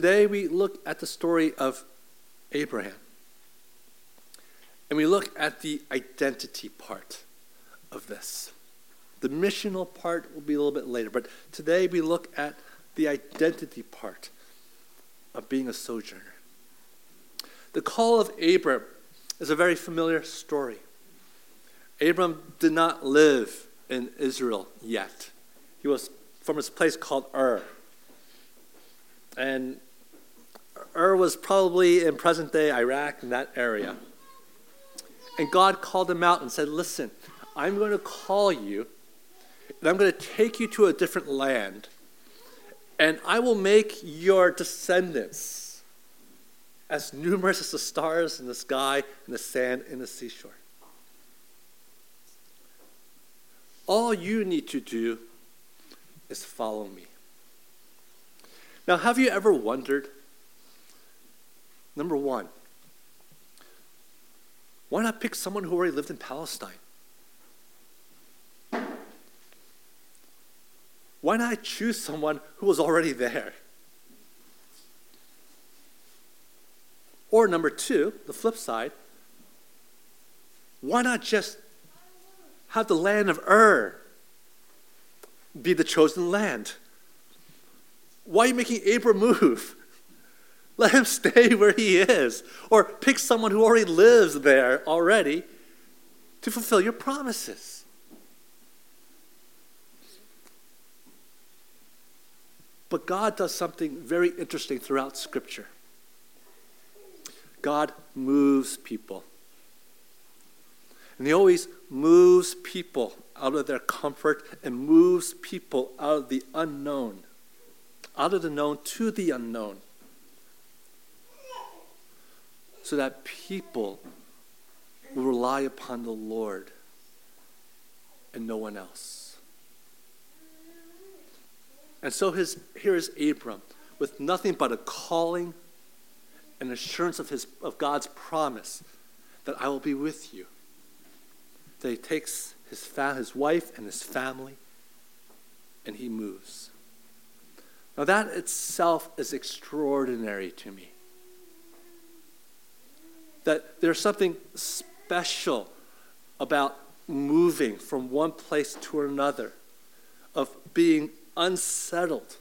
today we look at the story of Abraham. And we look at the identity part of this. The missional part will be a little bit later, but today we look at the identity part of being a sojourner. The call of Abram is a very familiar story. Abram did not live in Israel yet. He was from his place called Ur. And Ur was probably in present day Iraq, in that area. And God called him out and said, Listen, I'm going to call you, and I'm going to take you to a different land, and I will make your descendants as numerous as the stars in the sky and the sand in the seashore. All you need to do is follow me. Now, have you ever wondered? Number one, why not pick someone who already lived in Palestine? Why not choose someone who was already there? Or number two, the flip side, why not just have the land of Ur be the chosen land? Why are you making Abram move? Let him stay where he is. Or pick someone who already lives there already to fulfill your promises. But God does something very interesting throughout Scripture. God moves people. And He always moves people out of their comfort and moves people out of the unknown, out of the known to the unknown, so that people will rely upon the Lord and no one else. And so his, here is Abram with nothing but a calling and assurance of, his, of God's promise that I will be with you that he takes his, fa- his wife and his family and he moves. Now, that itself is extraordinary to me. That there's something special about moving from one place to another, of being unsettled,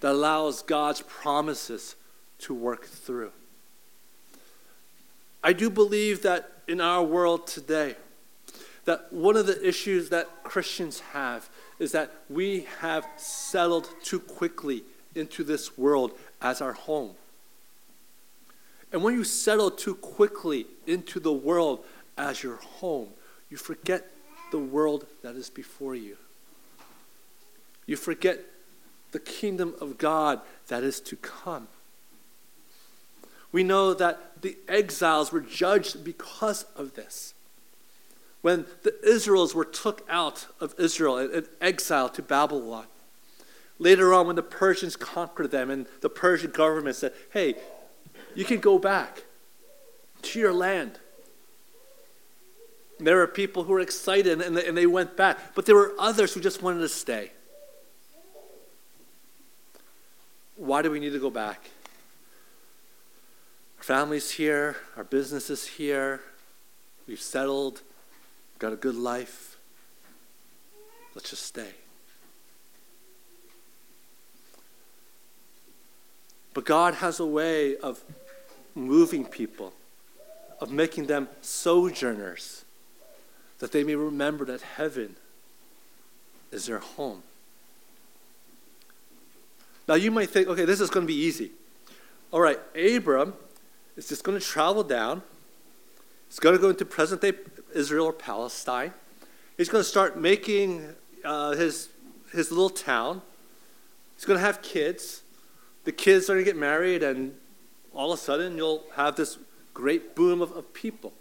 that allows God's promises to work through. I do believe that in our world today that one of the issues that Christians have is that we have settled too quickly into this world as our home. And when you settle too quickly into the world as your home, you forget the world that is before you. You forget the kingdom of God that is to come. We know that the exiles were judged because of this. When the Israels were took out of Israel and exiled to Babylon, later on, when the Persians conquered them and the Persian government said, hey, you can go back to your land. There were people who were excited and they, and they went back, but there were others who just wanted to stay. Why do we need to go back? Our family's here, our business is here, we've settled, got a good life. Let's just stay. But God has a way of moving people, of making them sojourners, that they may remember that heaven is their home. Now you might think, okay, this is going to be easy. All right, Abram is just going to travel down. He's going to go into present day Israel or Palestine. He's going to start making uh, his, his little town. He's going to have kids. The kids are going to get married, and all of a sudden, you'll have this great boom of, of people.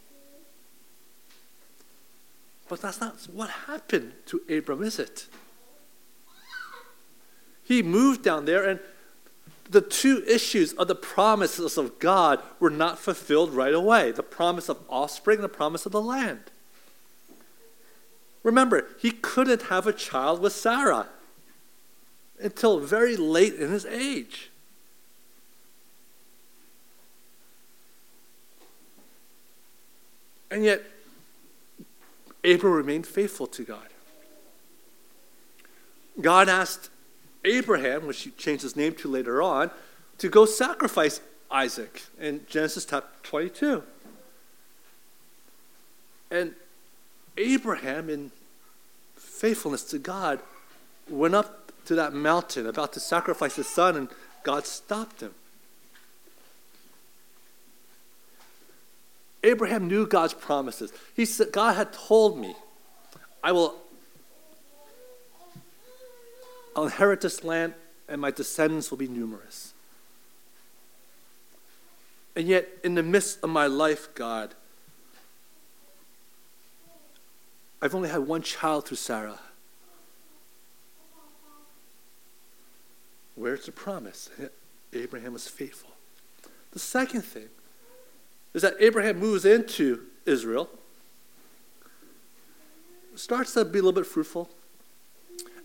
But that's not what happened to Abram, is it? He moved down there, and the two issues of the promises of God were not fulfilled right away the promise of offspring and the promise of the land. Remember, he couldn't have a child with Sarah until very late in his age. And yet, Abram remained faithful to God. God asked Abraham, which he changed his name to later on, to go sacrifice Isaac in Genesis chapter 22. And Abraham, in faithfulness to God, went up to that mountain about to sacrifice his son, and God stopped him. Abraham knew God's promises. He said, God had told me, I will I'll inherit this land, and my descendants will be numerous. And yet, in the midst of my life, God, I've only had one child through Sarah. Where's the promise? Abraham was faithful. The second thing is that Abraham moves into Israel, starts to be a little bit fruitful,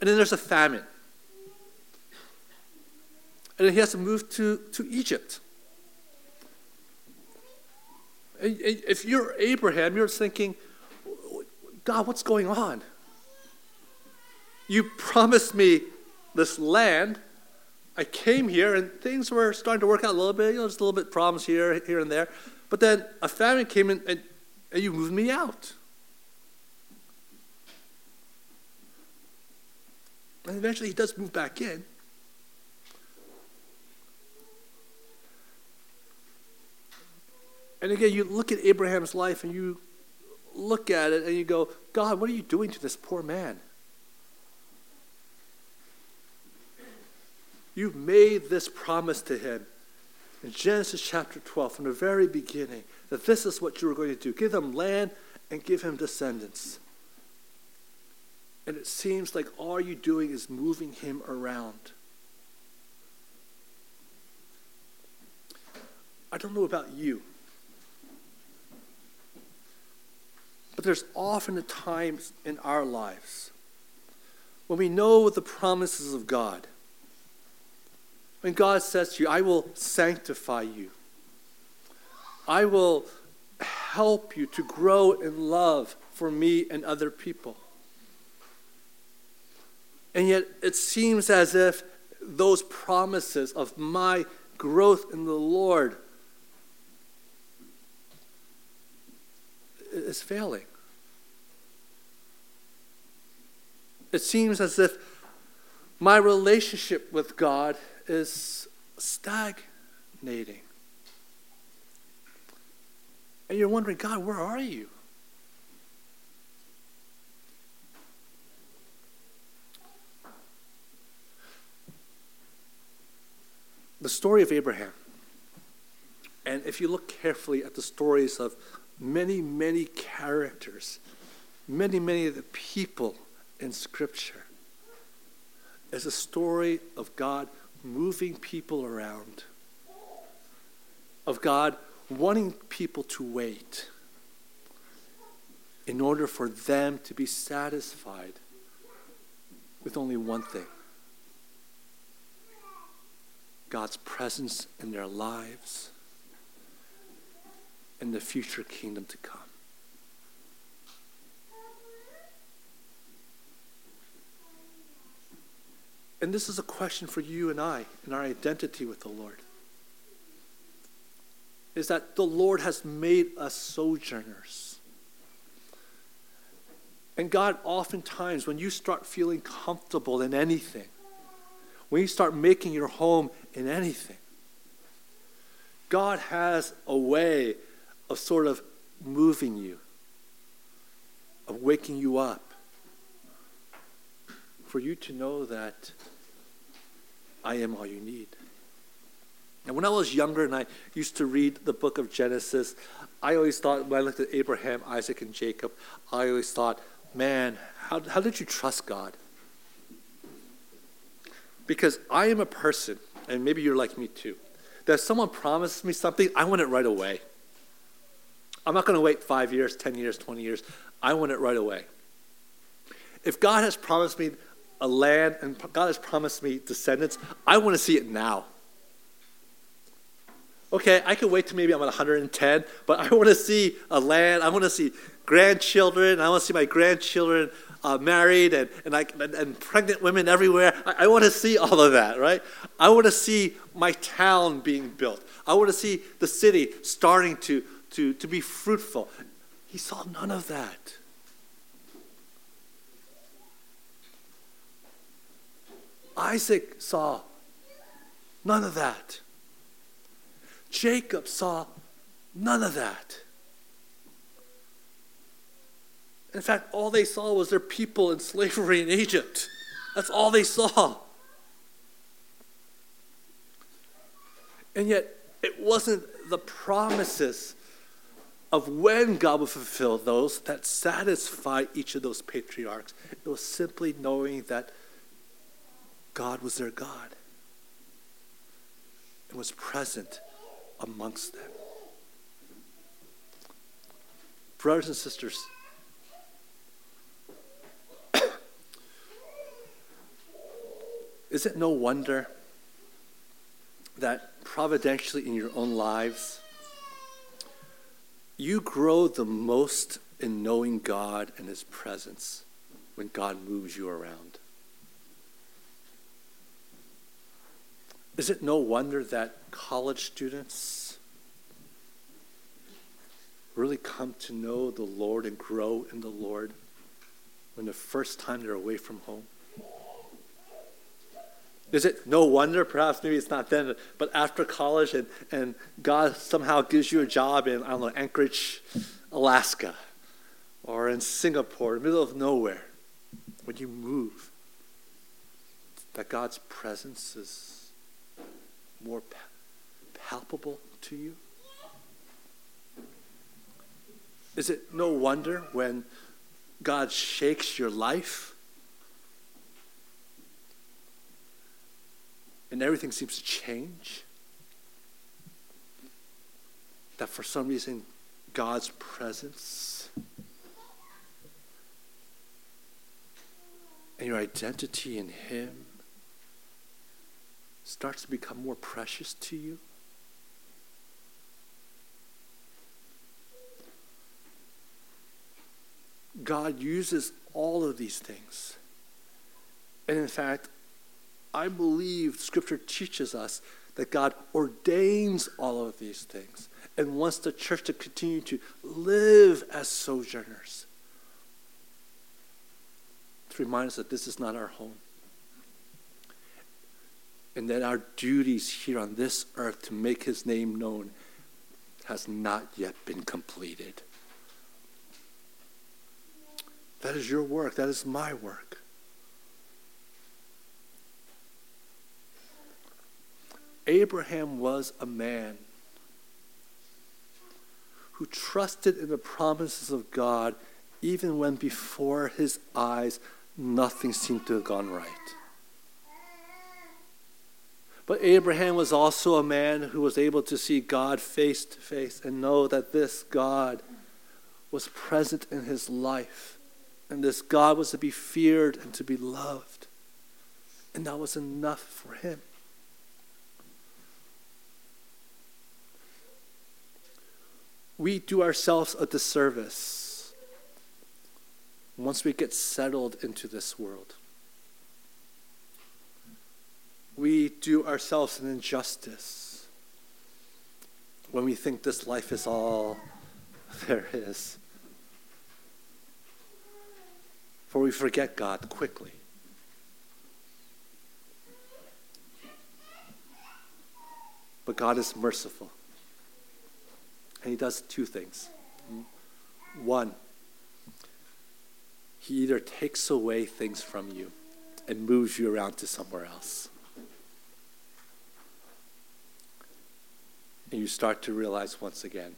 and then there's a famine. And then he has to move to, to Egypt. If you're Abraham, you're thinking, God, what's going on? You promised me this land. I came here and things were starting to work out a little bit. You know, there's a little bit problems here, here and there. But then a famine came in and, and you moved me out. And eventually he does move back in. And again, you look at Abraham's life and you look at it and you go, God, what are you doing to this poor man? You've made this promise to him in Genesis chapter 12 from the very beginning that this is what you were going to do give him land and give him descendants. And it seems like all you're doing is moving him around. I don't know about you. But there's often a times in our lives when we know the promises of God. When God says to you, I will sanctify you, I will help you to grow in love for me and other people. And yet it seems as if those promises of my growth in the Lord is failing. It seems as if my relationship with God is stagnating. And you're wondering, God, where are you? The story of Abraham, and if you look carefully at the stories of many, many characters, many, many of the people in Scripture is a story of God moving people around, of God wanting people to wait in order for them to be satisfied with only one thing God's presence in their lives and the future kingdom to come. And this is a question for you and I in our identity with the Lord. Is that the Lord has made us sojourners. And God, oftentimes, when you start feeling comfortable in anything, when you start making your home in anything, God has a way of sort of moving you, of waking you up, for you to know that I am all you need. And when I was younger and I used to read the book of Genesis, I always thought, when I looked at Abraham, Isaac, and Jacob, I always thought, man, how, how did you trust God? Because I am a person, and maybe you're like me too, that if someone promises me something, I want it right away. I'm not going to wait five years, 10 years, 20 years. I want it right away. If God has promised me a land and God has promised me descendants, I want to see it now. Okay, I can wait till maybe I'm at 110, but I want to see a land. I want to see grandchildren. I want to see my grandchildren uh, married and, and, I, and, and, pregnant women everywhere. I, I want to see all of that, right? I want to see my town being built. I want to see the city starting to, to, to be fruitful. He saw none of that. Isaac saw none of that. Jacob saw none of that. In fact, all they saw was their people in slavery in Egypt. That's all they saw. And yet, it wasn't the promises of when God would fulfill those that satisfied each of those patriarchs. It was simply knowing that God was their God and was present amongst them. Brothers and sisters, is it no wonder that providentially in your own lives, you grow the most in knowing God and His presence when God moves you around? Is it no wonder that college students really come to know the Lord and grow in the Lord when the first time they're away from home? Is it no wonder, perhaps maybe it's not then, but after college and, and God somehow gives you a job in, I don't know, Anchorage, Alaska, or in Singapore, middle of nowhere, when you move, that God's presence is more palpable to you? Is it no wonder when God shakes your life and everything seems to change? That for some reason, God's presence and your identity in Him starts to become more precious to you? God uses all of these things. And in fact, I believe Scripture teaches us that God ordains all of these things and wants the church to continue to live as sojourners. To remind us that this is not our home and that our duties here on this earth to make his name known has not yet been completed. That is your work. That is my work. Abraham was a man who trusted in the promises of God even when before his eyes nothing seemed to have gone right. But Abraham was also a man who was able to see God face to face and know that this God was present in his life. And this God was to be feared and to be loved. And that was enough for him. We do ourselves a disservice once we get settled into this world we do ourselves an injustice when we think this life is all there is. For we forget God quickly. But God is merciful. And He does two things. One, He either takes away things from you and moves you around to somewhere else. And you start to realize once again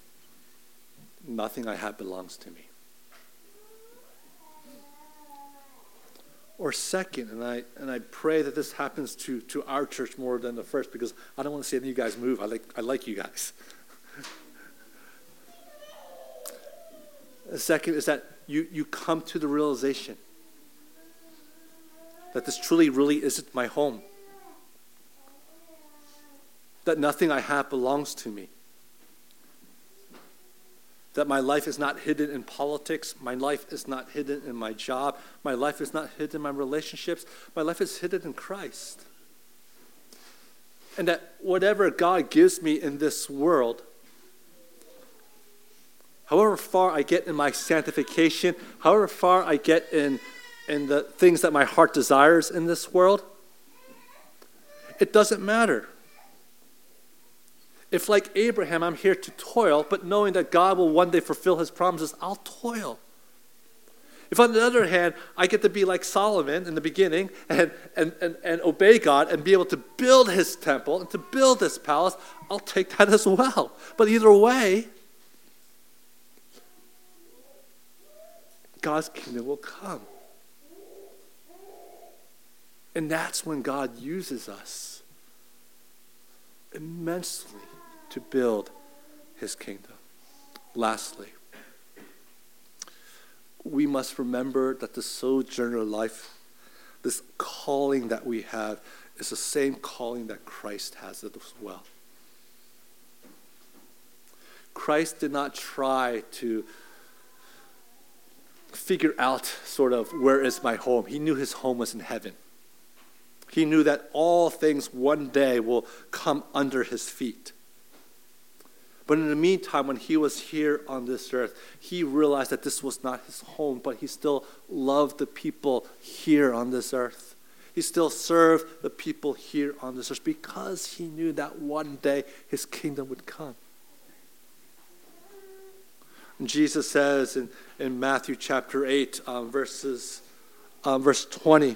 nothing I have belongs to me. Or second, and I and I pray that this happens to, to our church more than the first because I don't want to see any of you guys move. I like I like you guys. the second is that you, you come to the realization that this truly really isn't my home that nothing I have belongs to me. That my life is not hidden in politics. My life is not hidden in my job. My life is not hidden in my relationships. My life is hidden in Christ. And that whatever God gives me in this world, however far I get in my sanctification, however far I get in, in the things that my heart desires in this world, it doesn't matter. If, like Abraham, I'm here to toil, but knowing that God will one day fulfill his promises, I'll toil. If, on the other hand, I get to be like Solomon in the beginning and, and, and, and obey God and be able to build his temple and to build this palace, I'll take that as well. But either way, God's kingdom will come. And that's when God uses us immensely to build his kingdom. Lastly, we must remember that the sojourner life, this calling that we have, is the same calling that Christ has as well. Christ did not try to figure out sort of where is my home. He knew his home was in heaven. He knew that all things one day will come under his feet. But in the meantime, when he was here on this earth, he realized that this was not his home, but he still loved the people here on this earth. He still served the people here on this earth because he knew that one day his kingdom would come. Jesus says in, in Matthew chapter 8, um, verses, um, verse 20,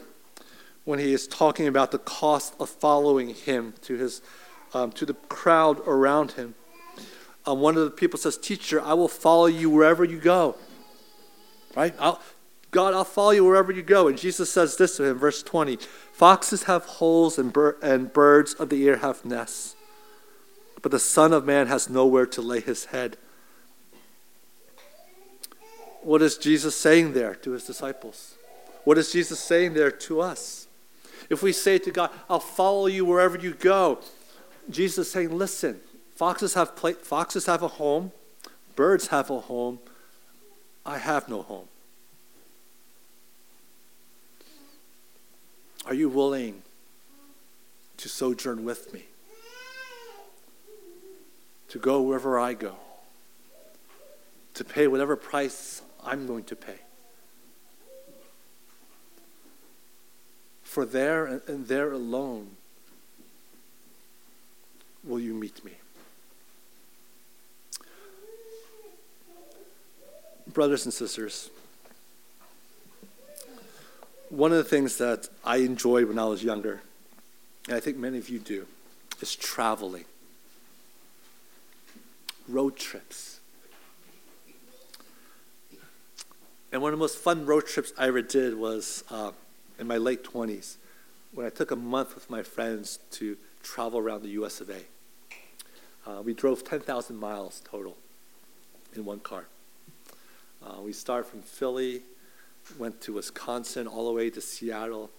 when he is talking about the cost of following him to, his, um, to the crowd around him. Um, one of the people says, Teacher, I will follow you wherever you go. Right? I'll, God, I'll follow you wherever you go. And Jesus says this to him, verse 20 Foxes have holes and, and birds of the air have nests, but the Son of Man has nowhere to lay his head. What is Jesus saying there to his disciples? What is Jesus saying there to us? If we say to God, I'll follow you wherever you go, Jesus is saying, listen, foxes have, play, foxes have a home, birds have a home, I have no home. Are you willing to sojourn with me? To go wherever I go? To pay whatever price I'm going to pay? For there and there alone will you meet me. Brothers and sisters, one of the things that I enjoyed when I was younger, and I think many of you do, is traveling, road trips. And one of the most fun road trips I ever did was uh, in my late 20s when I took a month with my friends to travel around the US of A. Uh, we drove 10,000 miles total in one car. Uh, we started from Philly, went to Wisconsin, all the way to Seattle,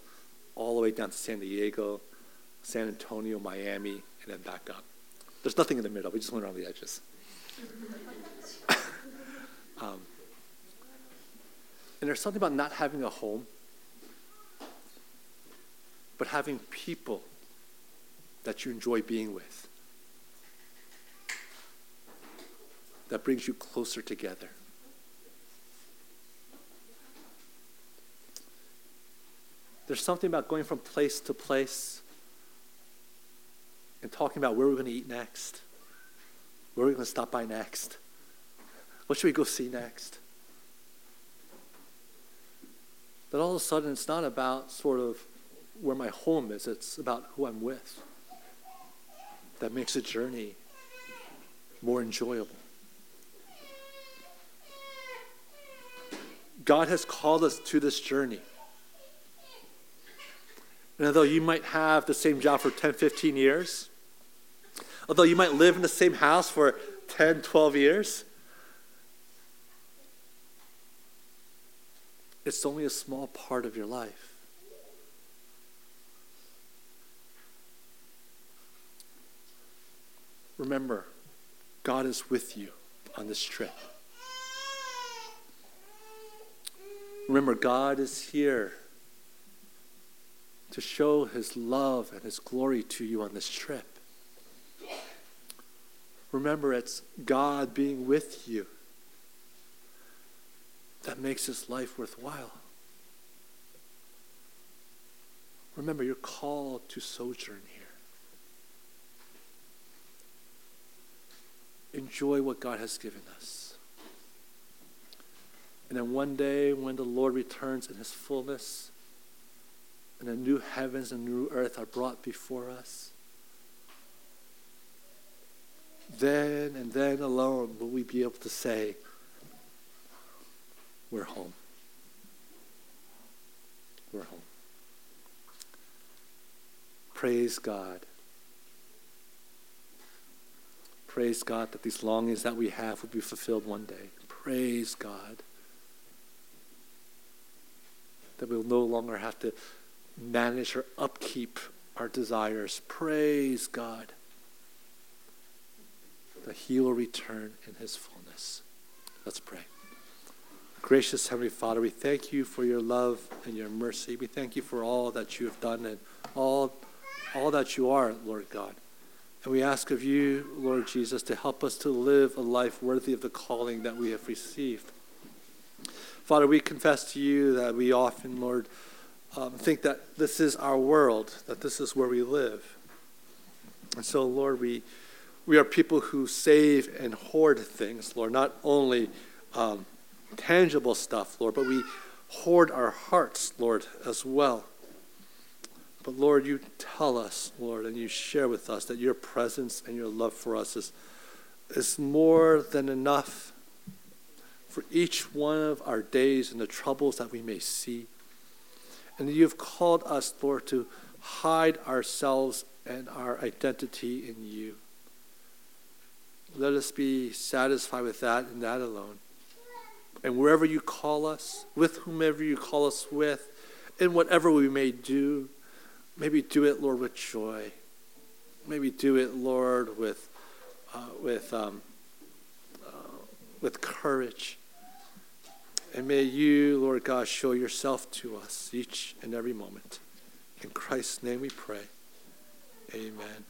all the way down to San Diego, San Antonio, Miami, and then back up. There's nothing in the middle. We just went around the edges. um, and there's something about not having a home but having people that you enjoy being with that brings you closer together. There's something about going from place to place and talking about where we're going to eat next, where we're going to stop by next, what should we go see next. But all of a sudden it's not about sort of where my home is, it's about who I'm with. That makes the journey more enjoyable. God has called us to this journey. And although you might have the same job for 10, 15 years, although you might live in the same house for 10, 12 years, it's only a small part of your life. remember, God is with you on this trip. Remember, God is here to show his love and his glory to you on this trip. Remember, it's God being with you that makes this life worthwhile. Remember, you're called to sojourn here. Enjoy what God has given us. And then one day, when the Lord returns in his fullness, and the new heavens and new earth are brought before us, then and then alone will we be able to say, We're home. We're home. Praise God. Praise God that these longings that we have will be fulfilled one day. Praise God. That we'll no longer have to manage or upkeep our desires. Praise God. That He will return in His fullness. Let's pray. Gracious Heavenly Father, we thank you for your love and your mercy. We thank you for all that you have done and all, all that you are, Lord God. And we ask of you, Lord Jesus, to help us to live a life worthy of the calling that we have received. Father, we confess to you that we often, Lord, um, think that this is our world, that this is where we live. And so, Lord, we, we are people who save and hoard things, Lord, not only um, tangible stuff, Lord, but we hoard our hearts, Lord, as well. But Lord, you tell us, Lord, and you share with us that your presence and your love for us is, is more than enough for each one of our days and the troubles that we may see. And you have called us, Lord, to hide ourselves and our identity in you. Let us be satisfied with that and that alone. And wherever you call us, with whomever you call us with, in whatever we may do, Maybe do it, Lord, with joy. Maybe do it, Lord, with, uh, with, um, uh, with courage. And may you, Lord God, show yourself to us each and every moment. In Christ's name we pray. Amen.